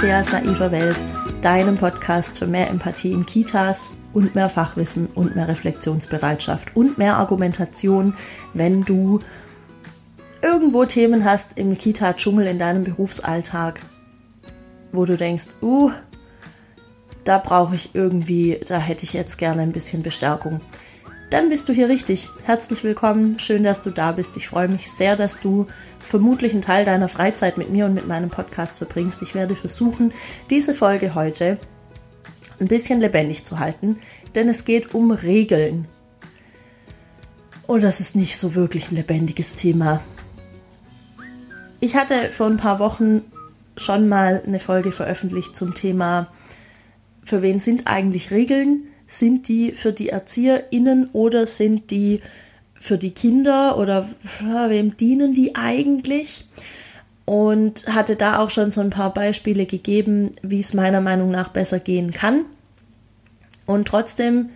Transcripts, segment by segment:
Feas naiver Welt, deinem Podcast für mehr Empathie in Kitas und mehr Fachwissen und mehr Reflexionsbereitschaft und mehr Argumentation, wenn du irgendwo Themen hast im Kita-Dschungel in deinem Berufsalltag, wo du denkst, uh, da brauche ich irgendwie, da hätte ich jetzt gerne ein bisschen Bestärkung dann bist du hier richtig. Herzlich willkommen, schön, dass du da bist. Ich freue mich sehr, dass du vermutlich einen Teil deiner Freizeit mit mir und mit meinem Podcast verbringst. Ich werde versuchen, diese Folge heute ein bisschen lebendig zu halten, denn es geht um Regeln. Und das ist nicht so wirklich ein lebendiges Thema. Ich hatte vor ein paar Wochen schon mal eine Folge veröffentlicht zum Thema, für wen sind eigentlich Regeln? Sind die für die ErzieherInnen oder sind die für die Kinder oder wem dienen die eigentlich? Und hatte da auch schon so ein paar Beispiele gegeben, wie es meiner Meinung nach besser gehen kann. Und trotzdem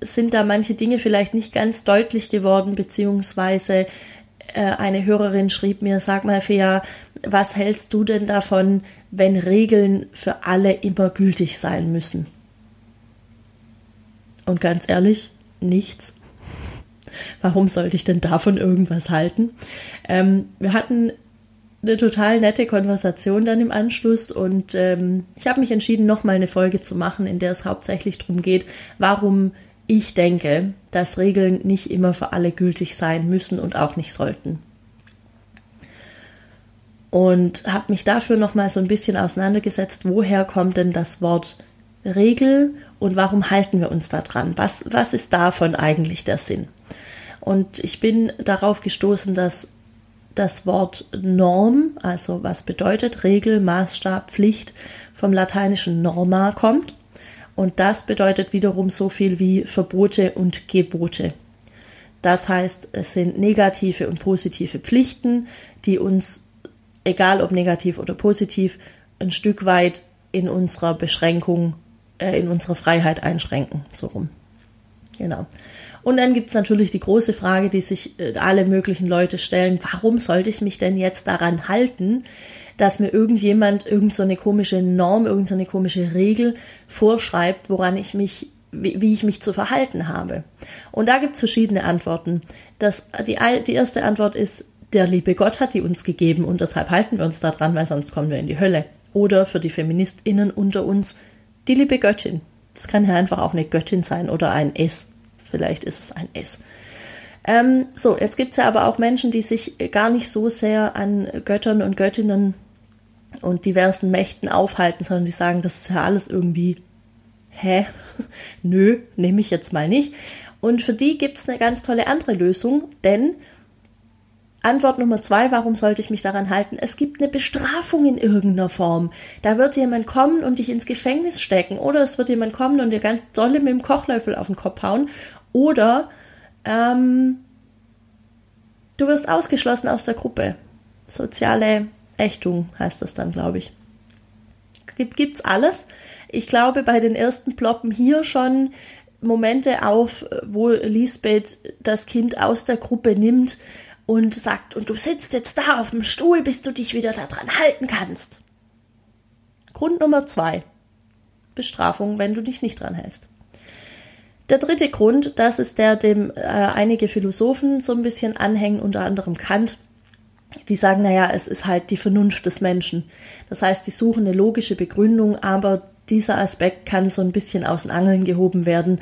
sind da manche Dinge vielleicht nicht ganz deutlich geworden, beziehungsweise äh, eine Hörerin schrieb mir, sag mal, Fea, was hältst du denn davon, wenn Regeln für alle immer gültig sein müssen? Und ganz ehrlich, nichts. Warum sollte ich denn davon irgendwas halten? Ähm, wir hatten eine total nette Konversation dann im Anschluss und ähm, ich habe mich entschieden, nochmal eine Folge zu machen, in der es hauptsächlich darum geht, warum ich denke, dass Regeln nicht immer für alle gültig sein müssen und auch nicht sollten. Und habe mich dafür nochmal so ein bisschen auseinandergesetzt, woher kommt denn das Wort Regel und warum halten wir uns da dran? Was, was ist davon eigentlich der Sinn? Und ich bin darauf gestoßen, dass das Wort Norm, also was bedeutet Regel, Maßstab, Pflicht, vom lateinischen norma kommt. Und das bedeutet wiederum so viel wie Verbote und Gebote. Das heißt, es sind negative und positive Pflichten, die uns, egal ob negativ oder positiv, ein Stück weit in unserer Beschränkung äh, in unserer Freiheit einschränken. So rum. Genau. Und dann gibt es natürlich die große Frage, die sich äh, alle möglichen Leute stellen, warum sollte ich mich denn jetzt daran halten, dass mir irgendjemand irgendeine so komische Norm, irgendeine so komische Regel vorschreibt, woran ich mich, wie, ich mich zu verhalten habe. Und da gibt es verschiedene Antworten. Das, die, die erste Antwort ist, der liebe Gott hat die uns gegeben und deshalb halten wir uns daran, weil sonst kommen wir in die Hölle. Oder für die FeministInnen unter uns, die liebe Göttin. Das kann ja einfach auch eine Göttin sein oder ein S. Vielleicht ist es ein S. Ähm, so, jetzt gibt es ja aber auch Menschen, die sich gar nicht so sehr an Göttern und Göttinnen und diversen Mächten aufhalten, sondern die sagen, das ist ja alles irgendwie, hä? Nö, nehme ich jetzt mal nicht. Und für die gibt es eine ganz tolle andere Lösung, denn Antwort Nummer zwei, warum sollte ich mich daran halten? Es gibt eine Bestrafung in irgendeiner Form. Da wird jemand kommen und dich ins Gefängnis stecken oder es wird jemand kommen und dir ganz dolle mit dem Kochlöffel auf den Kopf hauen oder ähm, du wirst ausgeschlossen aus der Gruppe. Soziale Ächtung heißt das dann, glaube ich. Gibt, gibt's alles. Ich glaube, bei den ersten ploppen hier schon Momente auf, wo Lisbeth das Kind aus der Gruppe nimmt und sagt, und du sitzt jetzt da auf dem Stuhl, bis du dich wieder daran halten kannst. Grund Nummer zwei. Bestrafung, wenn du dich nicht dran hältst. Der dritte Grund, das ist der, dem äh, einige Philosophen so ein bisschen anhängen, unter anderem Kant, die sagen, naja, es ist halt die Vernunft des Menschen. Das heißt, die suchen eine logische Begründung, aber dieser Aspekt kann so ein bisschen aus den Angeln gehoben werden.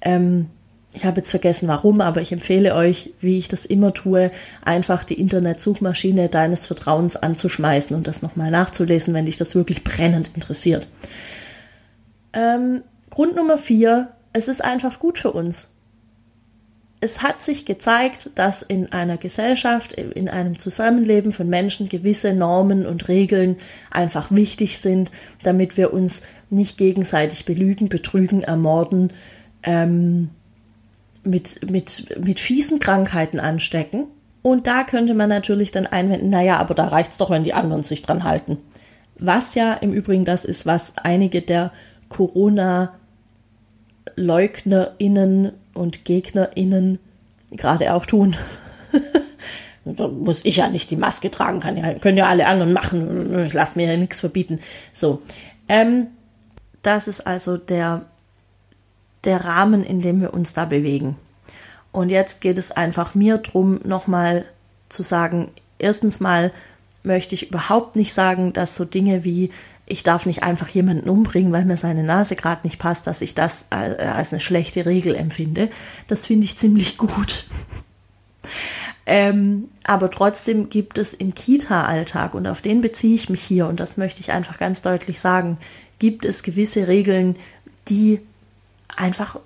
Ähm, ich habe jetzt vergessen warum, aber ich empfehle euch, wie ich das immer tue, einfach die Internetsuchmaschine deines Vertrauens anzuschmeißen und das nochmal nachzulesen, wenn dich das wirklich brennend interessiert. Ähm, Grund Nummer vier, es ist einfach gut für uns. Es hat sich gezeigt, dass in einer Gesellschaft, in einem Zusammenleben von Menschen gewisse Normen und Regeln einfach wichtig sind, damit wir uns nicht gegenseitig belügen, betrügen, ermorden, ähm, mit, mit, mit fiesen Krankheiten anstecken. Und da könnte man natürlich dann einwenden, naja, aber da reicht es doch, wenn die anderen sich dran halten. Was ja im Übrigen das ist, was einige der Corona-LeugnerInnen und GegnerInnen gerade auch tun. Da muss ich ja nicht die Maske tragen, kann ja, können ja alle anderen machen. Ich lasse mir ja nichts verbieten. So. Ähm, das ist also der, der Rahmen, in dem wir uns da bewegen. Und jetzt geht es einfach mir darum, nochmal zu sagen, erstens mal möchte ich überhaupt nicht sagen, dass so Dinge wie ich darf nicht einfach jemanden umbringen, weil mir seine Nase gerade nicht passt, dass ich das äh, als eine schlechte Regel empfinde. Das finde ich ziemlich gut. ähm, aber trotzdem gibt es im Kita-Alltag, und auf den beziehe ich mich hier, und das möchte ich einfach ganz deutlich sagen, gibt es gewisse Regeln, die einfach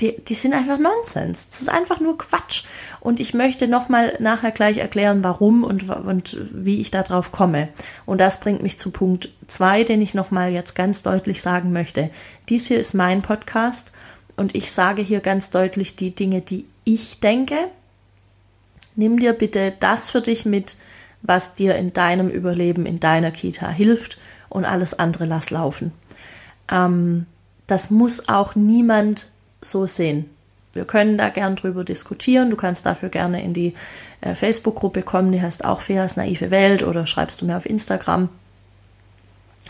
die, die sind einfach Nonsens. Das ist einfach nur Quatsch. Und ich möchte nochmal nachher gleich erklären, warum und, und wie ich darauf komme. Und das bringt mich zu Punkt zwei, den ich nochmal jetzt ganz deutlich sagen möchte. Dies hier ist mein Podcast und ich sage hier ganz deutlich die Dinge, die ich denke. Nimm dir bitte das für dich mit, was dir in deinem Überleben, in deiner Kita hilft und alles andere lass laufen. Ähm, das muss auch niemand so sehen. Wir können da gern drüber diskutieren. Du kannst dafür gerne in die äh, Facebook-Gruppe kommen, die heißt auch Feas naive Welt oder schreibst du mir auf Instagram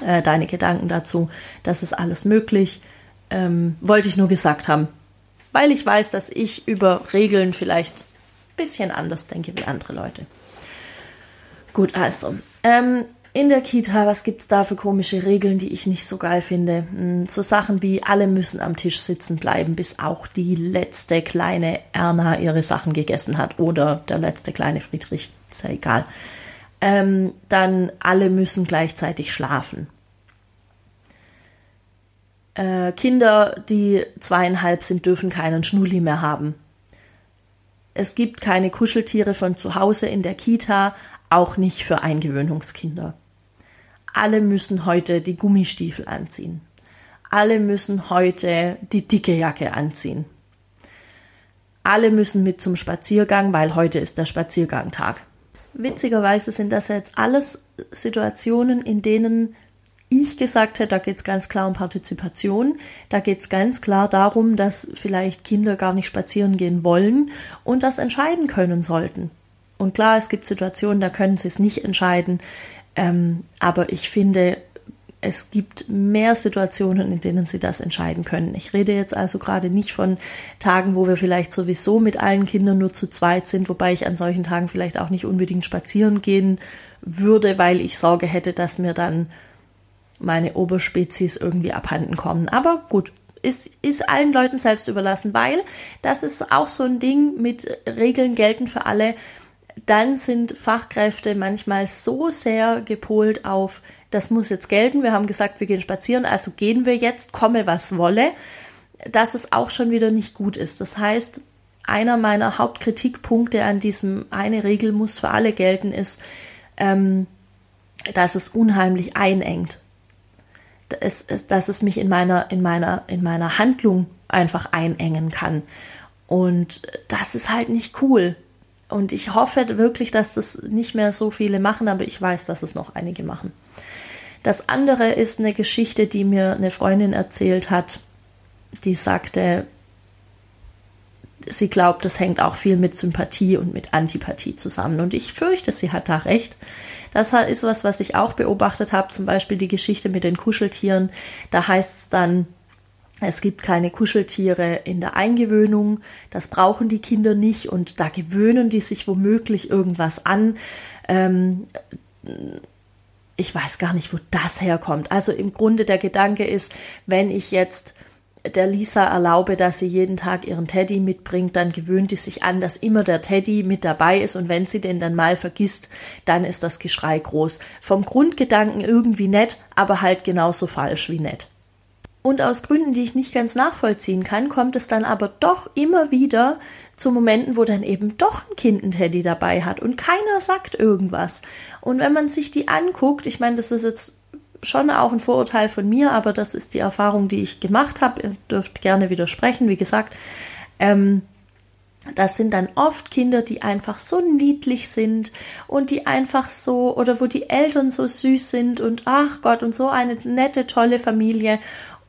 äh, deine Gedanken dazu. Das ist alles möglich. Ähm, wollte ich nur gesagt haben, weil ich weiß, dass ich über Regeln vielleicht ein bisschen anders denke wie andere Leute. Gut, also. Ähm, in der Kita, was gibt es da für komische Regeln, die ich nicht so geil finde? Hm, so Sachen wie alle müssen am Tisch sitzen bleiben, bis auch die letzte kleine Erna ihre Sachen gegessen hat oder der letzte kleine Friedrich, ist ja egal. Ähm, dann alle müssen gleichzeitig schlafen. Äh, Kinder, die zweieinhalb sind, dürfen keinen Schnulli mehr haben. Es gibt keine Kuscheltiere von zu Hause in der Kita, auch nicht für Eingewöhnungskinder. Alle müssen heute die Gummistiefel anziehen. Alle müssen heute die dicke Jacke anziehen. Alle müssen mit zum Spaziergang, weil heute ist der Spaziergangtag. Witzigerweise sind das jetzt alles Situationen, in denen ich gesagt hätte, da geht es ganz klar um Partizipation. Da geht es ganz klar darum, dass vielleicht Kinder gar nicht spazieren gehen wollen und das entscheiden können sollten. Und klar, es gibt Situationen, da können sie es nicht entscheiden. Ähm, aber ich finde, es gibt mehr Situationen, in denen sie das entscheiden können. Ich rede jetzt also gerade nicht von Tagen, wo wir vielleicht sowieso mit allen Kindern nur zu zweit sind, wobei ich an solchen Tagen vielleicht auch nicht unbedingt spazieren gehen würde, weil ich Sorge hätte, dass mir dann meine Oberspezies irgendwie abhanden kommen. Aber gut, ist, ist allen Leuten selbst überlassen, weil das ist auch so ein Ding mit Regeln gelten für alle dann sind Fachkräfte manchmal so sehr gepolt auf, das muss jetzt gelten, wir haben gesagt, wir gehen spazieren, also gehen wir jetzt, komme was wolle, dass es auch schon wieder nicht gut ist. Das heißt, einer meiner Hauptkritikpunkte an diesem eine Regel muss für alle gelten ist, ähm, dass es unheimlich einengt. Es, es, dass es mich in meiner, in, meiner, in meiner Handlung einfach einengen kann. Und das ist halt nicht cool. Und ich hoffe wirklich, dass das nicht mehr so viele machen, aber ich weiß, dass es noch einige machen. Das andere ist eine Geschichte, die mir eine Freundin erzählt hat, die sagte, sie glaubt, das hängt auch viel mit Sympathie und mit Antipathie zusammen. Und ich fürchte, sie hat da recht. Das ist was, was ich auch beobachtet habe, zum Beispiel die Geschichte mit den Kuscheltieren. Da heißt es dann, es gibt keine Kuscheltiere in der Eingewöhnung, das brauchen die Kinder nicht und da gewöhnen die sich womöglich irgendwas an. Ähm, ich weiß gar nicht, wo das herkommt. Also im Grunde der Gedanke ist, wenn ich jetzt der Lisa erlaube, dass sie jeden Tag ihren Teddy mitbringt, dann gewöhnt sie sich an, dass immer der Teddy mit dabei ist und wenn sie den dann mal vergisst, dann ist das Geschrei groß. Vom Grundgedanken irgendwie nett, aber halt genauso falsch wie nett. Und aus Gründen, die ich nicht ganz nachvollziehen kann, kommt es dann aber doch immer wieder zu Momenten, wo dann eben doch ein Kind ein Teddy dabei hat und keiner sagt irgendwas. Und wenn man sich die anguckt, ich meine, das ist jetzt schon auch ein Vorurteil von mir, aber das ist die Erfahrung, die ich gemacht habe. Ihr dürft gerne widersprechen, wie gesagt. Ähm, das sind dann oft Kinder, die einfach so niedlich sind und die einfach so oder wo die Eltern so süß sind und ach Gott und so eine nette, tolle Familie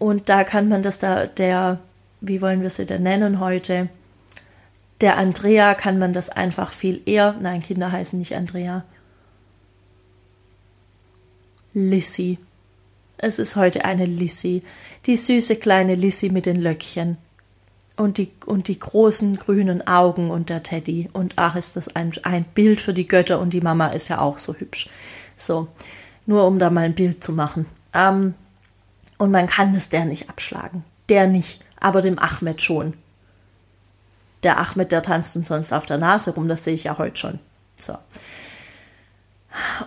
und da kann man das da, der, wie wollen wir sie denn nennen heute, Der Andrea kann man das einfach viel eher, nein, Kinder heißen nicht Andrea. Lissy. Es ist heute eine Lissy, die süße kleine Lissy mit den Löckchen. Und die, und die großen grünen Augen und der Teddy. Und ach, ist das ein, ein Bild für die Götter und die Mama ist ja auch so hübsch. So, nur um da mal ein Bild zu machen. Ähm, und man kann es der nicht abschlagen. Der nicht, aber dem Ahmed schon. Der Ahmed, der tanzt uns sonst auf der Nase rum, das sehe ich ja heute schon. So.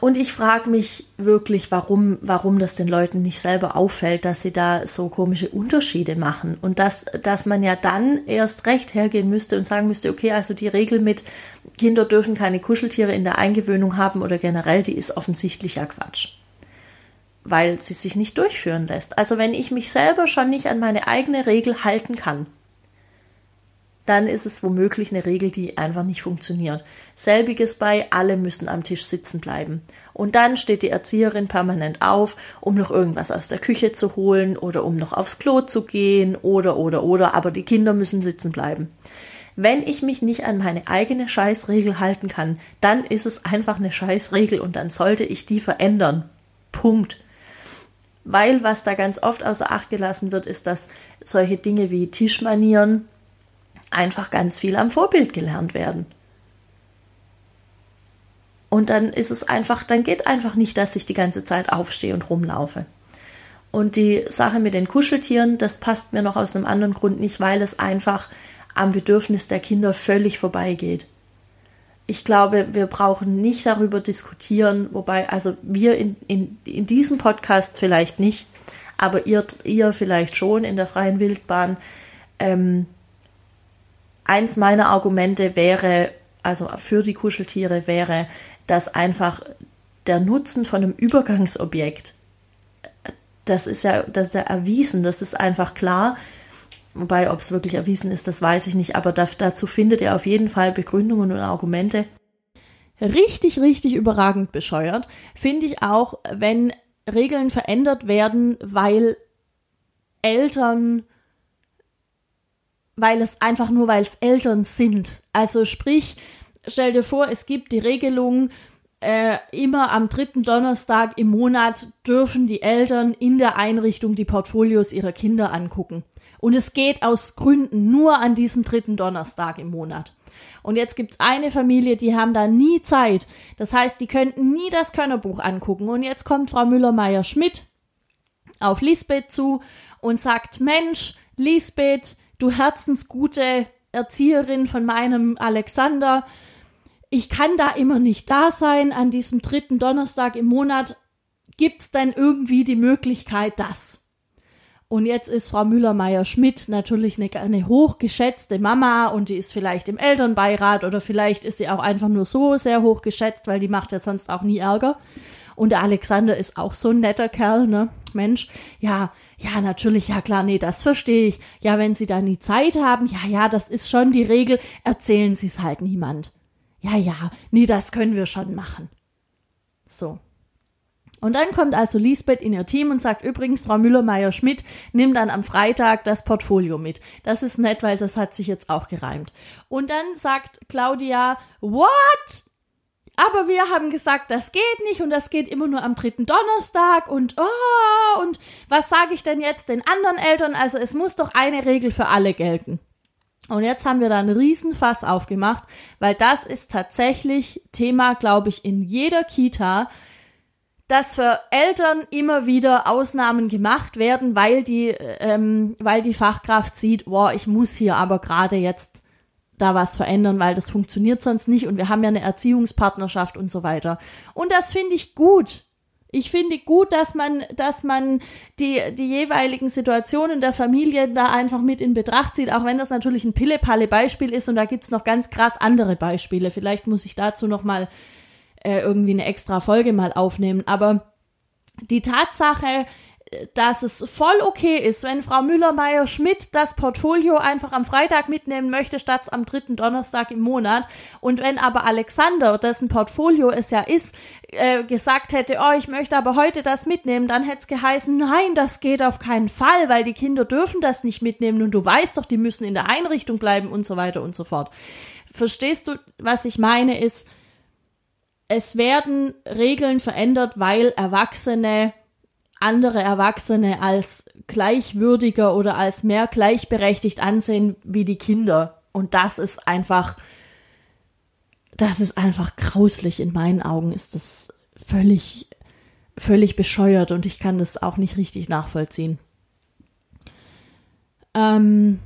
Und ich frage mich wirklich, warum, warum das den Leuten nicht selber auffällt, dass sie da so komische Unterschiede machen. Und dass, dass man ja dann erst recht hergehen müsste und sagen müsste, okay, also die Regel mit Kinder dürfen keine Kuscheltiere in der Eingewöhnung haben oder generell, die ist offensichtlich ja Quatsch. Weil sie sich nicht durchführen lässt. Also wenn ich mich selber schon nicht an meine eigene Regel halten kann, dann ist es womöglich eine Regel, die einfach nicht funktioniert. Selbiges bei, alle müssen am Tisch sitzen bleiben. Und dann steht die Erzieherin permanent auf, um noch irgendwas aus der Küche zu holen oder um noch aufs Klo zu gehen oder oder oder, aber die Kinder müssen sitzen bleiben. Wenn ich mich nicht an meine eigene Scheißregel halten kann, dann ist es einfach eine Scheißregel und dann sollte ich die verändern. Punkt. Weil was da ganz oft außer Acht gelassen wird, ist, dass solche Dinge wie Tischmanieren, einfach ganz viel am Vorbild gelernt werden. Und dann ist es einfach, dann geht einfach nicht, dass ich die ganze Zeit aufstehe und rumlaufe. Und die Sache mit den Kuscheltieren, das passt mir noch aus einem anderen Grund nicht, weil es einfach am Bedürfnis der Kinder völlig vorbeigeht. Ich glaube, wir brauchen nicht darüber diskutieren, wobei, also wir in, in, in diesem Podcast vielleicht nicht, aber ihr, ihr vielleicht schon in der freien Wildbahn, ähm, eins meiner Argumente wäre, also für die Kuscheltiere wäre, dass einfach der Nutzen von einem Übergangsobjekt, das ist ja, das ist ja erwiesen, das ist einfach klar. Wobei, ob es wirklich erwiesen ist, das weiß ich nicht, aber da, dazu findet ihr auf jeden Fall Begründungen und Argumente. Richtig, richtig überragend bescheuert finde ich auch, wenn Regeln verändert werden, weil Eltern weil es einfach nur, weil es Eltern sind. Also sprich, stell dir vor, es gibt die Regelung, äh, immer am dritten Donnerstag im Monat dürfen die Eltern in der Einrichtung die Portfolios ihrer Kinder angucken. Und es geht aus Gründen nur an diesem dritten Donnerstag im Monat. Und jetzt gibt's eine Familie, die haben da nie Zeit. Das heißt, die könnten nie das Könnerbuch angucken. Und jetzt kommt Frau Müller-Meyer-Schmidt auf Lisbeth zu und sagt, Mensch, Lisbeth, du herzensgute Erzieherin von meinem Alexander. Ich kann da immer nicht da sein an diesem dritten Donnerstag im Monat. Gibt's denn irgendwie die Möglichkeit, das? Und jetzt ist Frau Müller-Meyer-Schmidt natürlich eine, eine hochgeschätzte Mama und die ist vielleicht im Elternbeirat oder vielleicht ist sie auch einfach nur so sehr hochgeschätzt, weil die macht ja sonst auch nie Ärger. Und der Alexander ist auch so ein netter Kerl, ne? Mensch, ja, ja, natürlich, ja klar, nee, das verstehe ich. Ja, wenn Sie da nie Zeit haben, ja, ja, das ist schon die Regel, erzählen Sie es halt niemand. Ja, ja, nee, das können wir schon machen. So. Und dann kommt also Lisbeth in ihr Team und sagt übrigens, Frau Müller-Meyer-Schmidt nimmt dann am Freitag das Portfolio mit. Das ist nett, weil das hat sich jetzt auch gereimt. Und dann sagt Claudia, what? aber wir haben gesagt, das geht nicht und das geht immer nur am dritten Donnerstag und oh, und was sage ich denn jetzt den anderen Eltern? Also es muss doch eine Regel für alle gelten. Und jetzt haben wir da einen Riesenfass aufgemacht, weil das ist tatsächlich Thema, glaube ich, in jeder Kita, dass für Eltern immer wieder Ausnahmen gemacht werden, weil die, ähm, weil die Fachkraft sieht, boah, ich muss hier aber gerade jetzt da was verändern, weil das funktioniert sonst nicht und wir haben ja eine Erziehungspartnerschaft und so weiter. Und das finde ich gut. Ich finde gut, dass man, dass man die, die jeweiligen Situationen der Familie da einfach mit in Betracht zieht, auch wenn das natürlich ein Pille-Palle-Beispiel ist und da gibt's noch ganz krass andere Beispiele. Vielleicht muss ich dazu noch mal äh, irgendwie eine extra Folge mal aufnehmen. Aber die Tatsache, dass es voll okay ist, wenn Frau Müller-Meyer-Schmidt das Portfolio einfach am Freitag mitnehmen möchte, statt am dritten Donnerstag im Monat. Und wenn aber Alexander, dessen Portfolio es ja ist, äh, gesagt hätte, oh, ich möchte aber heute das mitnehmen, dann hätte es geheißen, nein, das geht auf keinen Fall, weil die Kinder dürfen das nicht mitnehmen und du weißt doch, die müssen in der Einrichtung bleiben und so weiter und so fort. Verstehst du, was ich meine, ist, es werden Regeln verändert, weil Erwachsene andere Erwachsene als gleichwürdiger oder als mehr gleichberechtigt ansehen wie die Kinder. Und das ist einfach, das ist einfach grauslich. In meinen Augen ist das völlig, völlig bescheuert und ich kann das auch nicht richtig nachvollziehen. Ähm,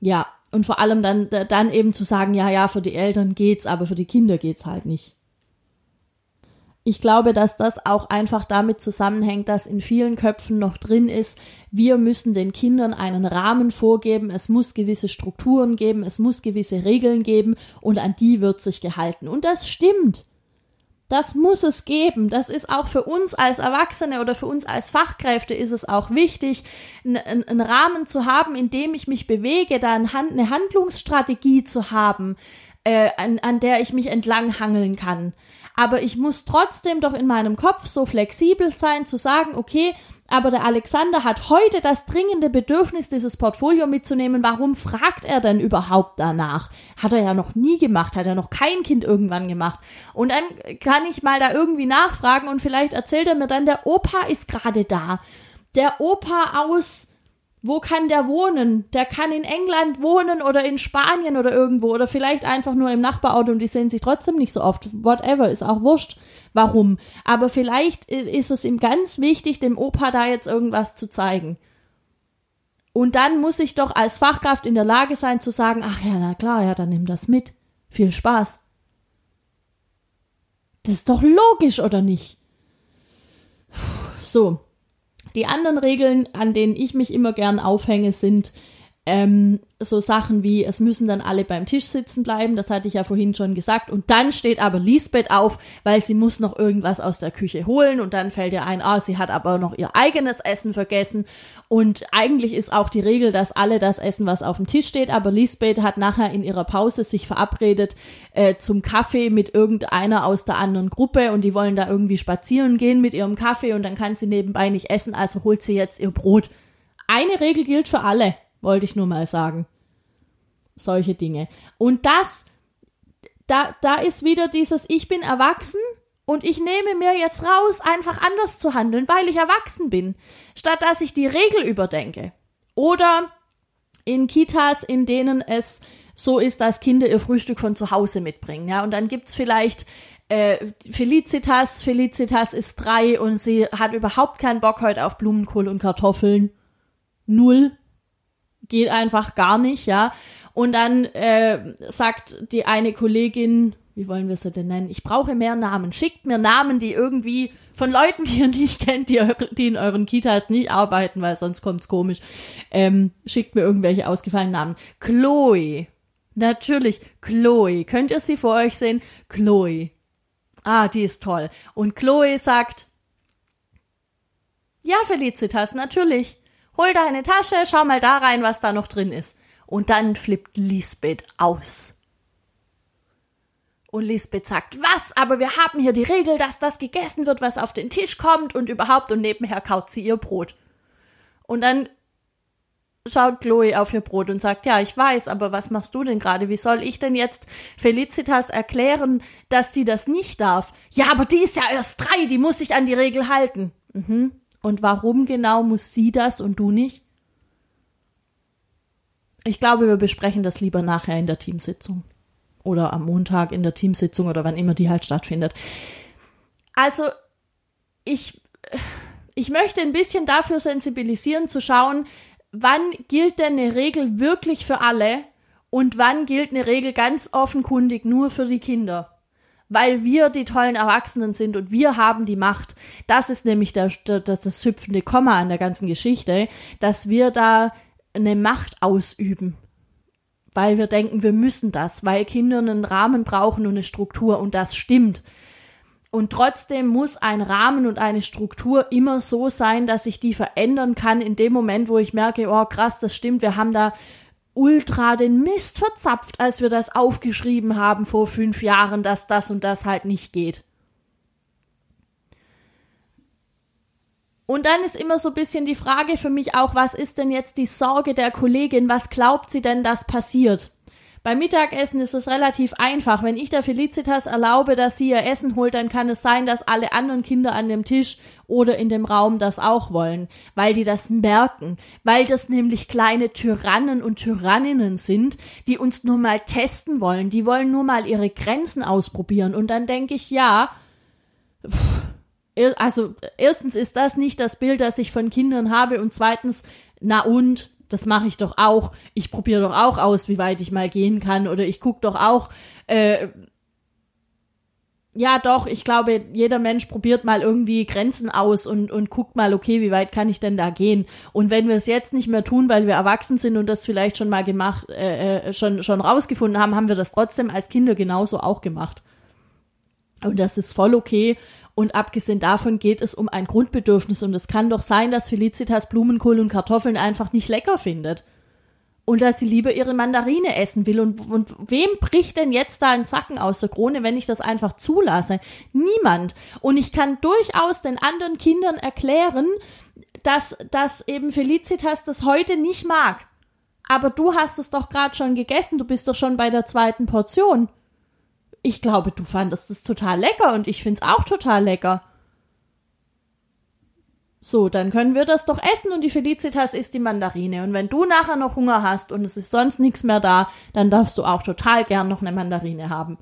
ja, und vor allem dann, dann eben zu sagen, ja, ja, für die Eltern geht's, aber für die Kinder geht's halt nicht. Ich glaube, dass das auch einfach damit zusammenhängt, dass in vielen Köpfen noch drin ist, wir müssen den Kindern einen Rahmen vorgeben, es muss gewisse Strukturen geben, es muss gewisse Regeln geben und an die wird sich gehalten. Und das stimmt. Das muss es geben. Das ist auch für uns als Erwachsene oder für uns als Fachkräfte ist es auch wichtig, einen Rahmen zu haben, in dem ich mich bewege, da eine Handlungsstrategie zu haben, äh, an, an der ich mich entlanghangeln kann aber ich muss trotzdem doch in meinem Kopf so flexibel sein, zu sagen, okay, aber der Alexander hat heute das dringende Bedürfnis, dieses Portfolio mitzunehmen. Warum fragt er denn überhaupt danach? Hat er ja noch nie gemacht, hat er noch kein Kind irgendwann gemacht. Und dann kann ich mal da irgendwie nachfragen und vielleicht erzählt er mir dann, der Opa ist gerade da. Der Opa aus wo kann der wohnen? Der kann in England wohnen oder in Spanien oder irgendwo oder vielleicht einfach nur im Nachbarauto und die sehen sich trotzdem nicht so oft. Whatever, ist auch wurscht, warum. Aber vielleicht ist es ihm ganz wichtig, dem Opa da jetzt irgendwas zu zeigen. Und dann muss ich doch als Fachkraft in der Lage sein zu sagen, ach ja, na klar, ja, dann nimm das mit. Viel Spaß. Das ist doch logisch, oder nicht? So, die anderen Regeln, an denen ich mich immer gern aufhänge, sind ähm, so Sachen wie, es müssen dann alle beim Tisch sitzen bleiben, das hatte ich ja vorhin schon gesagt. Und dann steht aber Lisbeth auf, weil sie muss noch irgendwas aus der Küche holen und dann fällt ihr ein, ah, sie hat aber noch ihr eigenes Essen vergessen. Und eigentlich ist auch die Regel, dass alle das essen, was auf dem Tisch steht, aber Lisbeth hat nachher in ihrer Pause sich verabredet äh, zum Kaffee mit irgendeiner aus der anderen Gruppe und die wollen da irgendwie spazieren gehen mit ihrem Kaffee und dann kann sie nebenbei nicht essen, also holt sie jetzt ihr Brot. Eine Regel gilt für alle. Wollte ich nur mal sagen. Solche Dinge. Und das, da, da ist wieder dieses, ich bin erwachsen und ich nehme mir jetzt raus, einfach anders zu handeln, weil ich erwachsen bin, statt dass ich die Regel überdenke. Oder in Kitas, in denen es so ist, dass Kinder ihr Frühstück von zu Hause mitbringen. Ja, und dann gibt's vielleicht äh, Felicitas. Felicitas ist drei und sie hat überhaupt keinen Bock heute auf Blumenkohl und Kartoffeln. Null geht einfach gar nicht, ja. Und dann äh, sagt die eine Kollegin, wie wollen wir sie denn nennen? Ich brauche mehr Namen. Schickt mir Namen, die irgendwie von Leuten, die ihr nicht kennt, die, die in euren Kitas nicht arbeiten, weil sonst kommt's komisch. Ähm, schickt mir irgendwelche ausgefallenen Namen. Chloe. Natürlich, Chloe. Könnt ihr sie vor euch sehen? Chloe. Ah, die ist toll. Und Chloe sagt, ja, Felicitas, natürlich hol deine Tasche, schau mal da rein, was da noch drin ist. Und dann flippt Lisbeth aus. Und Lisbeth sagt, was? Aber wir haben hier die Regel, dass das gegessen wird, was auf den Tisch kommt und überhaupt und nebenher kaut sie ihr Brot. Und dann schaut Chloe auf ihr Brot und sagt, ja, ich weiß, aber was machst du denn gerade? Wie soll ich denn jetzt Felicitas erklären, dass sie das nicht darf? Ja, aber die ist ja erst drei, die muss sich an die Regel halten. Mhm. Und warum genau muss sie das und du nicht? Ich glaube, wir besprechen das lieber nachher in der Teamsitzung. Oder am Montag in der Teamsitzung oder wann immer die halt stattfindet. Also, ich, ich möchte ein bisschen dafür sensibilisieren, zu schauen, wann gilt denn eine Regel wirklich für alle und wann gilt eine Regel ganz offenkundig nur für die Kinder weil wir die tollen Erwachsenen sind und wir haben die Macht. Das ist nämlich der, das, das hüpfende Komma an der ganzen Geschichte, dass wir da eine Macht ausüben. Weil wir denken, wir müssen das, weil Kinder einen Rahmen brauchen und eine Struktur und das stimmt. Und trotzdem muss ein Rahmen und eine Struktur immer so sein, dass ich die verändern kann in dem Moment, wo ich merke, oh krass, das stimmt, wir haben da ultra den Mist verzapft, als wir das aufgeschrieben haben vor fünf Jahren, dass das und das halt nicht geht. Und dann ist immer so ein bisschen die Frage für mich auch, was ist denn jetzt die Sorge der Kollegin? Was glaubt sie denn, dass passiert? Beim Mittagessen ist es relativ einfach. Wenn ich der Felicitas erlaube, dass sie ihr Essen holt, dann kann es sein, dass alle anderen Kinder an dem Tisch oder in dem Raum das auch wollen, weil die das merken, weil das nämlich kleine Tyrannen und Tyranninnen sind, die uns nur mal testen wollen, die wollen nur mal ihre Grenzen ausprobieren. Und dann denke ich, ja, pff, also erstens ist das nicht das Bild, das ich von Kindern habe und zweitens, na und, das mache ich doch auch. Ich probiere doch auch aus, wie weit ich mal gehen kann. Oder ich gucke doch auch. Äh, ja, doch, ich glaube, jeder Mensch probiert mal irgendwie Grenzen aus und, und guckt mal, okay, wie weit kann ich denn da gehen? Und wenn wir es jetzt nicht mehr tun, weil wir erwachsen sind und das vielleicht schon mal gemacht, äh, äh schon, schon rausgefunden haben, haben wir das trotzdem als Kinder genauso auch gemacht. Und das ist voll okay. Und abgesehen davon geht es um ein Grundbedürfnis. Und es kann doch sein, dass Felicitas Blumenkohl und Kartoffeln einfach nicht lecker findet. Und dass sie lieber ihre Mandarine essen will. Und, und wem bricht denn jetzt da ein Zacken aus der Krone, wenn ich das einfach zulasse? Niemand. Und ich kann durchaus den anderen Kindern erklären, dass, dass eben Felicitas das heute nicht mag. Aber du hast es doch gerade schon gegessen. Du bist doch schon bei der zweiten Portion ich glaube, du fandest es total lecker und ich find's auch total lecker. So, dann können wir das doch essen und die Felicitas isst die Mandarine. Und wenn du nachher noch Hunger hast und es ist sonst nichts mehr da, dann darfst du auch total gern noch eine Mandarine haben.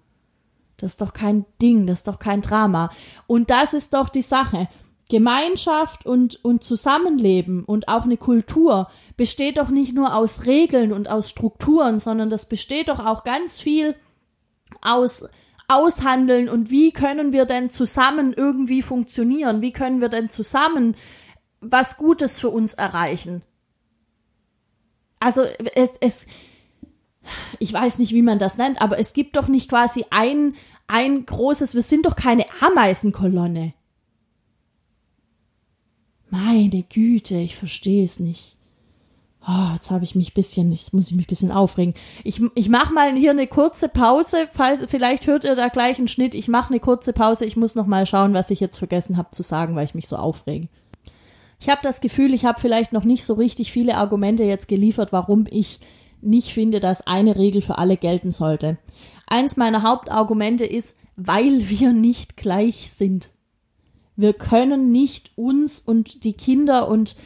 Das ist doch kein Ding, das ist doch kein Drama. Und das ist doch die Sache. Gemeinschaft und, und Zusammenleben und auch eine Kultur besteht doch nicht nur aus Regeln und aus Strukturen, sondern das besteht doch auch ganz viel aus aushandeln und wie können wir denn zusammen irgendwie funktionieren? Wie können wir denn zusammen was Gutes für uns erreichen? Also es, es, ich weiß nicht, wie man das nennt, aber es gibt doch nicht quasi ein, ein großes, wir sind doch keine Ameisenkolonne. Meine Güte, ich verstehe es nicht. Oh, jetzt habe ich mich bisschen, jetzt muss ich mich bisschen aufregen. Ich, ich mache mal hier eine kurze Pause, falls, vielleicht hört ihr da gleich einen Schnitt. Ich mache eine kurze Pause. Ich muss noch mal schauen, was ich jetzt vergessen habe zu sagen, weil ich mich so aufrege. Ich habe das Gefühl, ich habe vielleicht noch nicht so richtig viele Argumente jetzt geliefert, warum ich nicht finde, dass eine Regel für alle gelten sollte. Eins meiner Hauptargumente ist, weil wir nicht gleich sind. Wir können nicht uns und die Kinder und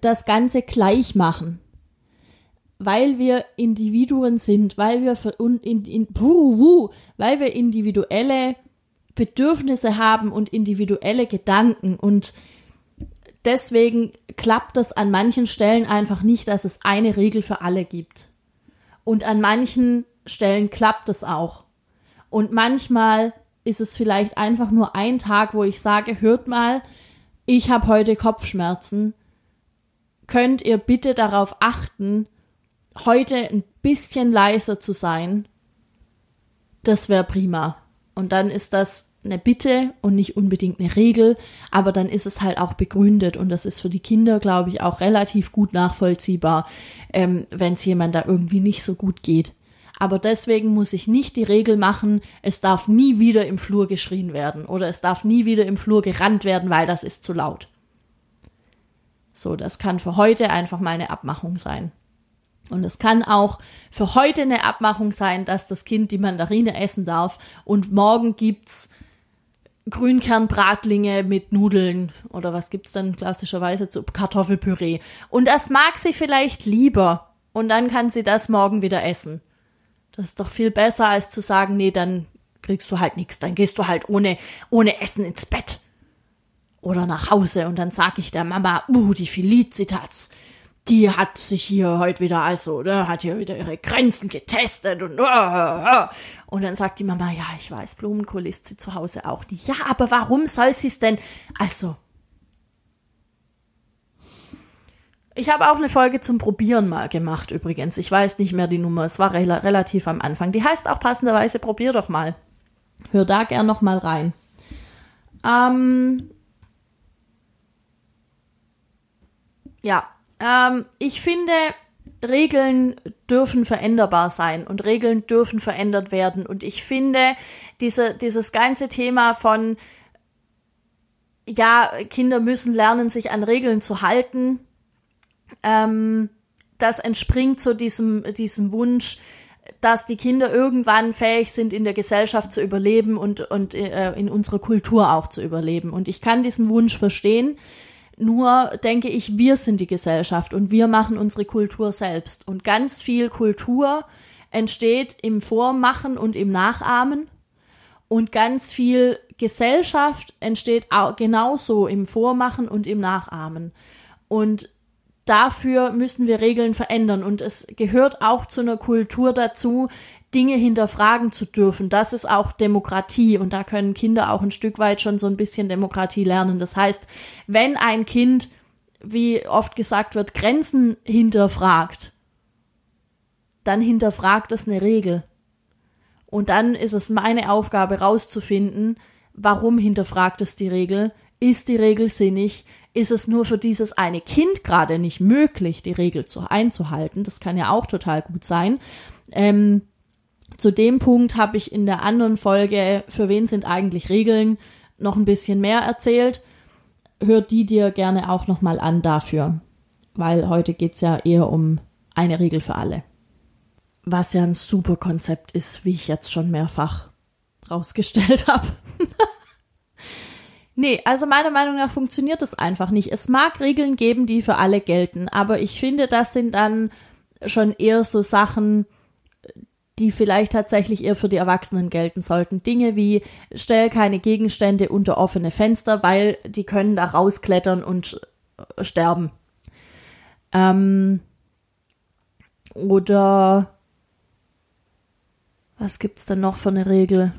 das Ganze gleich machen. Weil wir Individuen sind, weil wir, in, in, puh, weil wir individuelle Bedürfnisse haben und individuelle Gedanken und deswegen klappt das an manchen Stellen einfach nicht, dass es eine Regel für alle gibt. Und an manchen Stellen klappt es auch. Und manchmal ist es vielleicht einfach nur ein Tag, wo ich sage, hört mal, ich habe heute Kopfschmerzen könnt ihr bitte darauf achten, heute ein bisschen leiser zu sein. Das wäre prima. Und dann ist das eine Bitte und nicht unbedingt eine Regel, aber dann ist es halt auch begründet und das ist für die Kinder, glaube ich, auch relativ gut nachvollziehbar, ähm, wenn es jemand da irgendwie nicht so gut geht. Aber deswegen muss ich nicht die Regel machen, es darf nie wieder im Flur geschrien werden oder es darf nie wieder im Flur gerannt werden, weil das ist zu laut. So, das kann für heute einfach mal eine Abmachung sein. Und es kann auch für heute eine Abmachung sein, dass das Kind die Mandarine essen darf und morgen gibt's Grünkernbratlinge mit Nudeln oder was gibt's dann klassischerweise zu Kartoffelpüree. Und das mag sie vielleicht lieber und dann kann sie das morgen wieder essen. Das ist doch viel besser als zu sagen, nee, dann kriegst du halt nichts, dann gehst du halt ohne ohne Essen ins Bett oder nach Hause und dann sag ich der Mama, uh, die Felicitas, die hat sich hier heute wieder, also, ne, hat hier wieder ihre Grenzen getestet und, uh, uh. und dann sagt die Mama, ja, ich weiß, Blumenkohl isst sie zu Hause auch nicht. Ja, aber warum soll sie es denn? Also, ich habe auch eine Folge zum Probieren mal gemacht, übrigens. Ich weiß nicht mehr die Nummer, es war re relativ am Anfang. Die heißt auch passenderweise, probier doch mal. Hör da gern noch mal rein. Ähm, ja, ähm, ich finde, Regeln dürfen veränderbar sein und Regeln dürfen verändert werden. Und ich finde, diese, dieses ganze Thema von, ja, Kinder müssen lernen, sich an Regeln zu halten, ähm, das entspringt so diesem, diesem Wunsch, dass die Kinder irgendwann fähig sind, in der Gesellschaft zu überleben und, und äh, in unserer Kultur auch zu überleben. Und ich kann diesen Wunsch verstehen. Nur denke ich, wir sind die Gesellschaft und wir machen unsere Kultur selbst. Und ganz viel Kultur entsteht im Vormachen und im Nachahmen. Und ganz viel Gesellschaft entsteht auch genauso im Vormachen und im Nachahmen. Und dafür müssen wir Regeln verändern. Und es gehört auch zu einer Kultur dazu, Dinge hinterfragen zu dürfen. Das ist auch Demokratie. Und da können Kinder auch ein Stück weit schon so ein bisschen Demokratie lernen. Das heißt, wenn ein Kind, wie oft gesagt wird, Grenzen hinterfragt, dann hinterfragt es eine Regel. Und dann ist es meine Aufgabe rauszufinden, warum hinterfragt es die Regel? Ist die Regel sinnig? Ist es nur für dieses eine Kind gerade nicht möglich, die Regel zu, einzuhalten. Das kann ja auch total gut sein. Ähm, zu dem Punkt habe ich in der anderen Folge, für wen sind eigentlich Regeln, noch ein bisschen mehr erzählt. Hört die dir gerne auch nochmal an dafür, weil heute geht es ja eher um eine Regel für alle. Was ja ein super Konzept ist, wie ich jetzt schon mehrfach rausgestellt habe. Nee, also meiner Meinung nach funktioniert das einfach nicht. Es mag Regeln geben, die für alle gelten, aber ich finde, das sind dann schon eher so Sachen, die vielleicht tatsächlich eher für die Erwachsenen gelten sollten. Dinge wie stell keine Gegenstände unter offene Fenster, weil die können da rausklettern und äh, sterben. Ähm, oder was gibt's denn noch für eine Regel?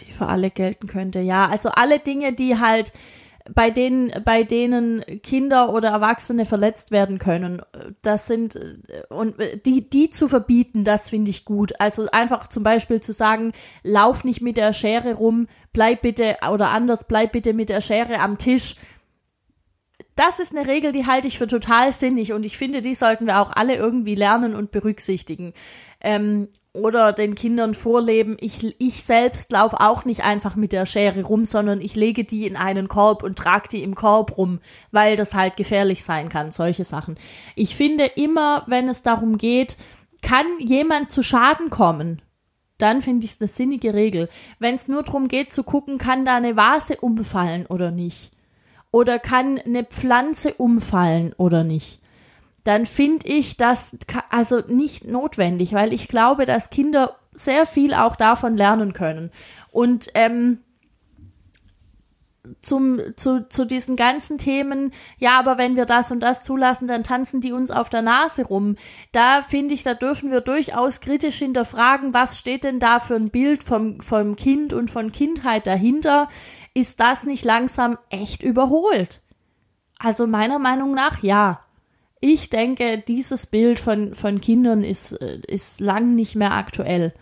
Die für alle gelten könnte. Ja, also alle Dinge, die halt bei denen, bei denen Kinder oder Erwachsene verletzt werden können, das sind und die, die zu verbieten, das finde ich gut. Also einfach zum Beispiel zu sagen, lauf nicht mit der Schere rum, bleib bitte oder anders, bleib bitte mit der Schere am Tisch. Das ist eine Regel, die halte ich für total sinnig und ich finde, die sollten wir auch alle irgendwie lernen und berücksichtigen. Ähm, oder den Kindern vorleben, ich, ich selbst laufe auch nicht einfach mit der Schere rum, sondern ich lege die in einen Korb und trage die im Korb rum, weil das halt gefährlich sein kann, solche Sachen. Ich finde immer, wenn es darum geht, kann jemand zu Schaden kommen, dann finde ich es eine sinnige Regel. Wenn es nur darum geht zu gucken, kann da eine Vase umfallen oder nicht. Oder kann eine Pflanze umfallen oder nicht dann finde ich das also nicht notwendig, weil ich glaube, dass Kinder sehr viel auch davon lernen können. Und ähm, zum, zu, zu diesen ganzen Themen, ja, aber wenn wir das und das zulassen, dann tanzen die uns auf der Nase rum. Da finde ich, da dürfen wir durchaus kritisch hinterfragen, was steht denn da für ein Bild vom, vom Kind und von Kindheit dahinter? Ist das nicht langsam echt überholt? Also meiner Meinung nach ja ich denke, dieses Bild von, von Kindern ist, ist lang nicht mehr aktuell.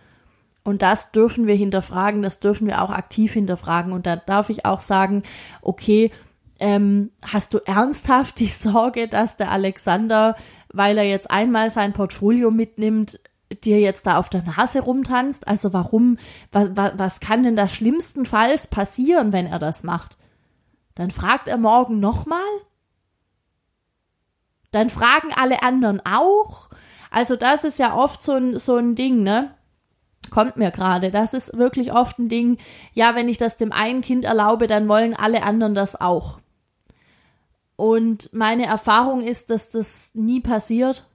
Und das dürfen wir hinterfragen, das dürfen wir auch aktiv hinterfragen. Und da darf ich auch sagen, okay, ähm, hast du ernsthaft die Sorge, dass der Alexander, weil er jetzt einmal sein Portfolio mitnimmt, dir jetzt da auf der Nase rumtanzt? Also warum, was, was, was kann denn da schlimmstenfalls passieren, wenn er das macht? Dann fragt er morgen nochmal? Dann fragen alle anderen auch. Also das ist ja oft so ein, so ein Ding, ne? Kommt mir gerade. Das ist wirklich oft ein Ding. Ja, wenn ich das dem einen Kind erlaube, dann wollen alle anderen das auch. Und meine Erfahrung ist, dass das nie passiert.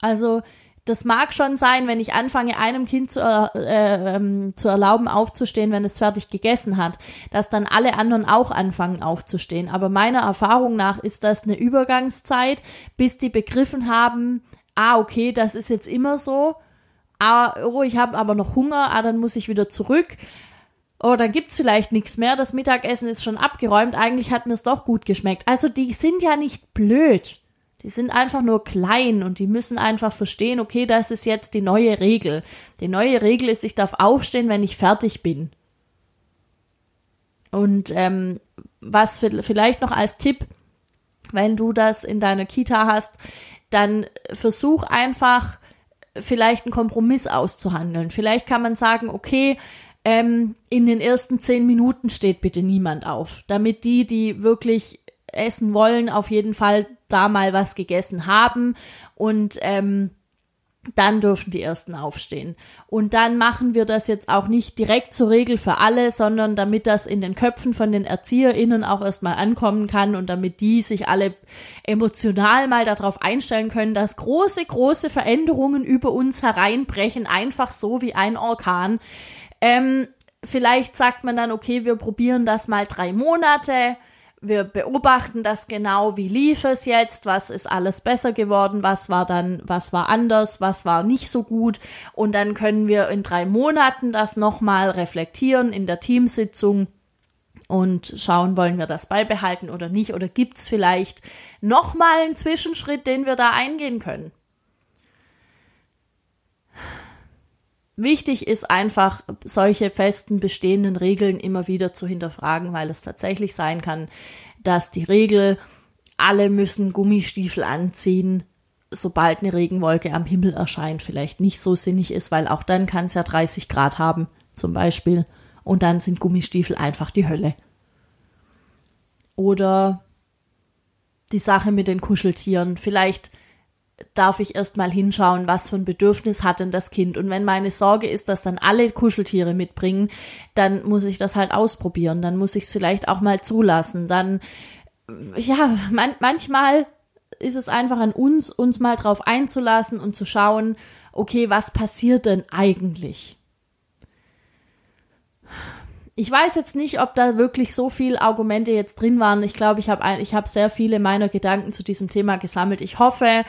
Also das mag schon sein, wenn ich anfange, einem Kind zu, äh, ähm, zu erlauben, aufzustehen, wenn es fertig gegessen hat, dass dann alle anderen auch anfangen aufzustehen. Aber meiner Erfahrung nach ist das eine Übergangszeit, bis die begriffen haben, ah, okay, das ist jetzt immer so. Ah, oh, ich habe aber noch Hunger, ah, dann muss ich wieder zurück. Oh, dann gibt's vielleicht nichts mehr. Das Mittagessen ist schon abgeräumt. Eigentlich hat mir es doch gut geschmeckt. Also die sind ja nicht blöd. Die sind einfach nur klein und die müssen einfach verstehen, okay, das ist jetzt die neue Regel. Die neue Regel ist, ich darf aufstehen, wenn ich fertig bin. Und ähm, was vielleicht noch als Tipp, wenn du das in deiner Kita hast, dann versuch einfach vielleicht einen Kompromiss auszuhandeln. Vielleicht kann man sagen, okay, ähm, in den ersten zehn Minuten steht bitte niemand auf, damit die, die wirklich essen wollen, auf jeden Fall da mal was gegessen haben und ähm, dann dürfen die ersten aufstehen. Und dann machen wir das jetzt auch nicht direkt zur Regel für alle, sondern damit das in den Köpfen von den ErzieherInnen auch erstmal ankommen kann und damit die sich alle emotional mal darauf einstellen können, dass große, große Veränderungen über uns hereinbrechen, einfach so wie ein Orkan. Ähm, vielleicht sagt man dann, okay, wir probieren das mal drei Monate wir beobachten das genau, wie lief es jetzt, was ist alles besser geworden, was war dann, was war anders, was war nicht so gut und dann können wir in drei Monaten das nochmal reflektieren in der Teamsitzung und schauen, wollen wir das beibehalten oder nicht oder gibt es vielleicht nochmal einen Zwischenschritt, den wir da eingehen können. Wichtig ist einfach, solche festen bestehenden Regeln immer wieder zu hinterfragen, weil es tatsächlich sein kann, dass die Regel, alle müssen Gummistiefel anziehen, sobald eine Regenwolke am Himmel erscheint, vielleicht nicht so sinnig ist, weil auch dann kann es ja 30 Grad haben, zum Beispiel, und dann sind Gummistiefel einfach die Hölle. Oder die Sache mit den Kuscheltieren. Vielleicht darf ich erst mal hinschauen, was für ein Bedürfnis hat denn das Kind. Und wenn meine Sorge ist, dass dann alle Kuscheltiere mitbringen, dann muss ich das halt ausprobieren. Dann muss ich es vielleicht auch mal zulassen. Dann, ja, man, manchmal ist es einfach an uns, uns mal drauf einzulassen und zu schauen, okay, was passiert denn eigentlich? Ich weiß jetzt nicht, ob da wirklich so viele Argumente jetzt drin waren. Ich glaube, ich habe ich hab sehr viele meiner Gedanken zu diesem Thema gesammelt. Ich hoffe,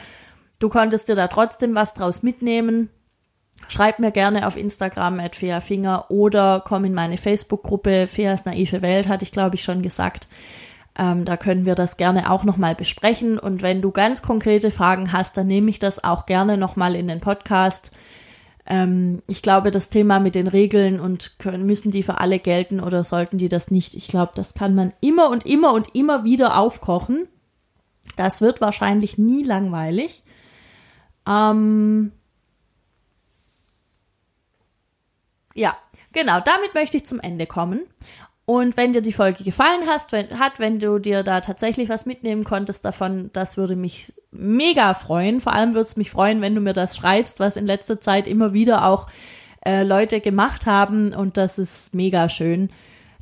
Du konntest dir da trotzdem was draus mitnehmen. Schreib mir gerne auf Instagram at Finger oder komm in meine Facebook-Gruppe Feas naive Welt, hatte ich glaube ich schon gesagt. Ähm, da können wir das gerne auch nochmal besprechen. Und wenn du ganz konkrete Fragen hast, dann nehme ich das auch gerne nochmal in den Podcast. Ähm, ich glaube, das Thema mit den Regeln und können, müssen die für alle gelten oder sollten die das nicht? Ich glaube, das kann man immer und immer und immer wieder aufkochen. Das wird wahrscheinlich nie langweilig. Ähm, ja, genau, damit möchte ich zum Ende kommen. Und wenn dir die Folge gefallen hast, wenn, hat, wenn du dir da tatsächlich was mitnehmen konntest davon, das würde mich mega freuen. Vor allem würde es mich freuen, wenn du mir das schreibst, was in letzter Zeit immer wieder auch äh, Leute gemacht haben. Und das ist mega schön.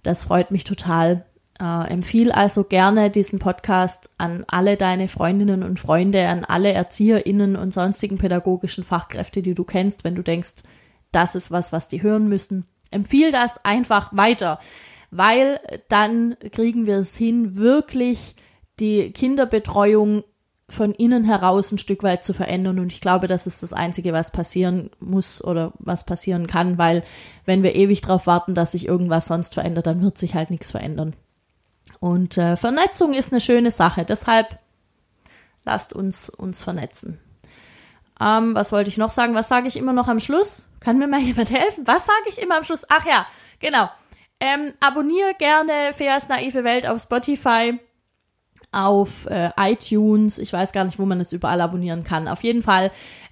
Das freut mich total. Äh, empfiehl also gerne diesen Podcast an alle deine Freundinnen und Freunde, an alle ErzieherInnen und sonstigen pädagogischen Fachkräfte, die du kennst, wenn du denkst, das ist was, was die hören müssen. Empfiehl das einfach weiter, weil dann kriegen wir es hin, wirklich die Kinderbetreuung von innen heraus ein Stück weit zu verändern. Und ich glaube, das ist das Einzige, was passieren muss oder was passieren kann, weil wenn wir ewig darauf warten, dass sich irgendwas sonst verändert, dann wird sich halt nichts verändern. Und äh, Vernetzung ist eine schöne Sache. Deshalb lasst uns uns vernetzen. Ähm, was wollte ich noch sagen? Was sage ich immer noch am Schluss? Kann mir mal jemand helfen? Was sage ich immer am Schluss? Ach ja, genau. Ähm, abonniere gerne Feas naive Welt auf Spotify, auf äh, iTunes. Ich weiß gar nicht, wo man es überall abonnieren kann. Auf jeden Fall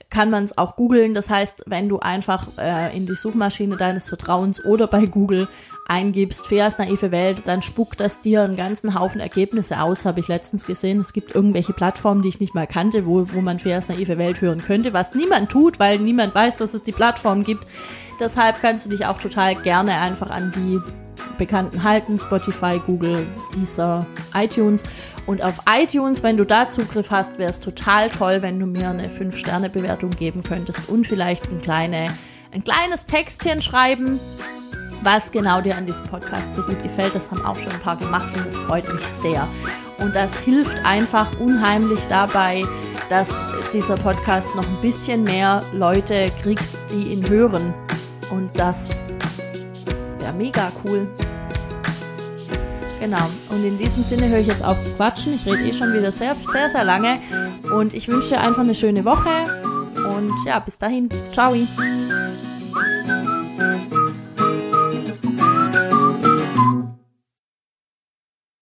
kann man es auch googeln. Das heißt, wenn du einfach äh, in die Suchmaschine deines Vertrauens oder bei Google eingibst, Feas naive Welt, dann spuckt das dir einen ganzen Haufen Ergebnisse aus, habe ich letztens gesehen. Es gibt irgendwelche Plattformen, die ich nicht mal kannte, wo, wo man Feas naive Welt hören könnte, was niemand tut, weil niemand weiß, dass es die Plattform gibt. Deshalb kannst du dich auch total gerne einfach an die bekannten halten, Spotify, Google, Deezer, iTunes. Und auf iTunes, wenn du da Zugriff hast, wäre es total toll, wenn du mir eine 5-Sterne-Bewertung geben könntest und vielleicht ein, kleine, ein kleines Textchen schreiben, was genau dir an diesem Podcast so gut gefällt. Das haben auch schon ein paar gemacht und das freut mich sehr. Und das hilft einfach unheimlich dabei, dass dieser Podcast noch ein bisschen mehr Leute kriegt, die ihn hören. Und das wäre mega cool. Genau. Und in diesem Sinne höre ich jetzt auf zu quatschen. Ich rede eh schon wieder sehr, sehr, sehr lange. Und ich wünsche dir einfach eine schöne Woche. Und ja, bis dahin. Ciao.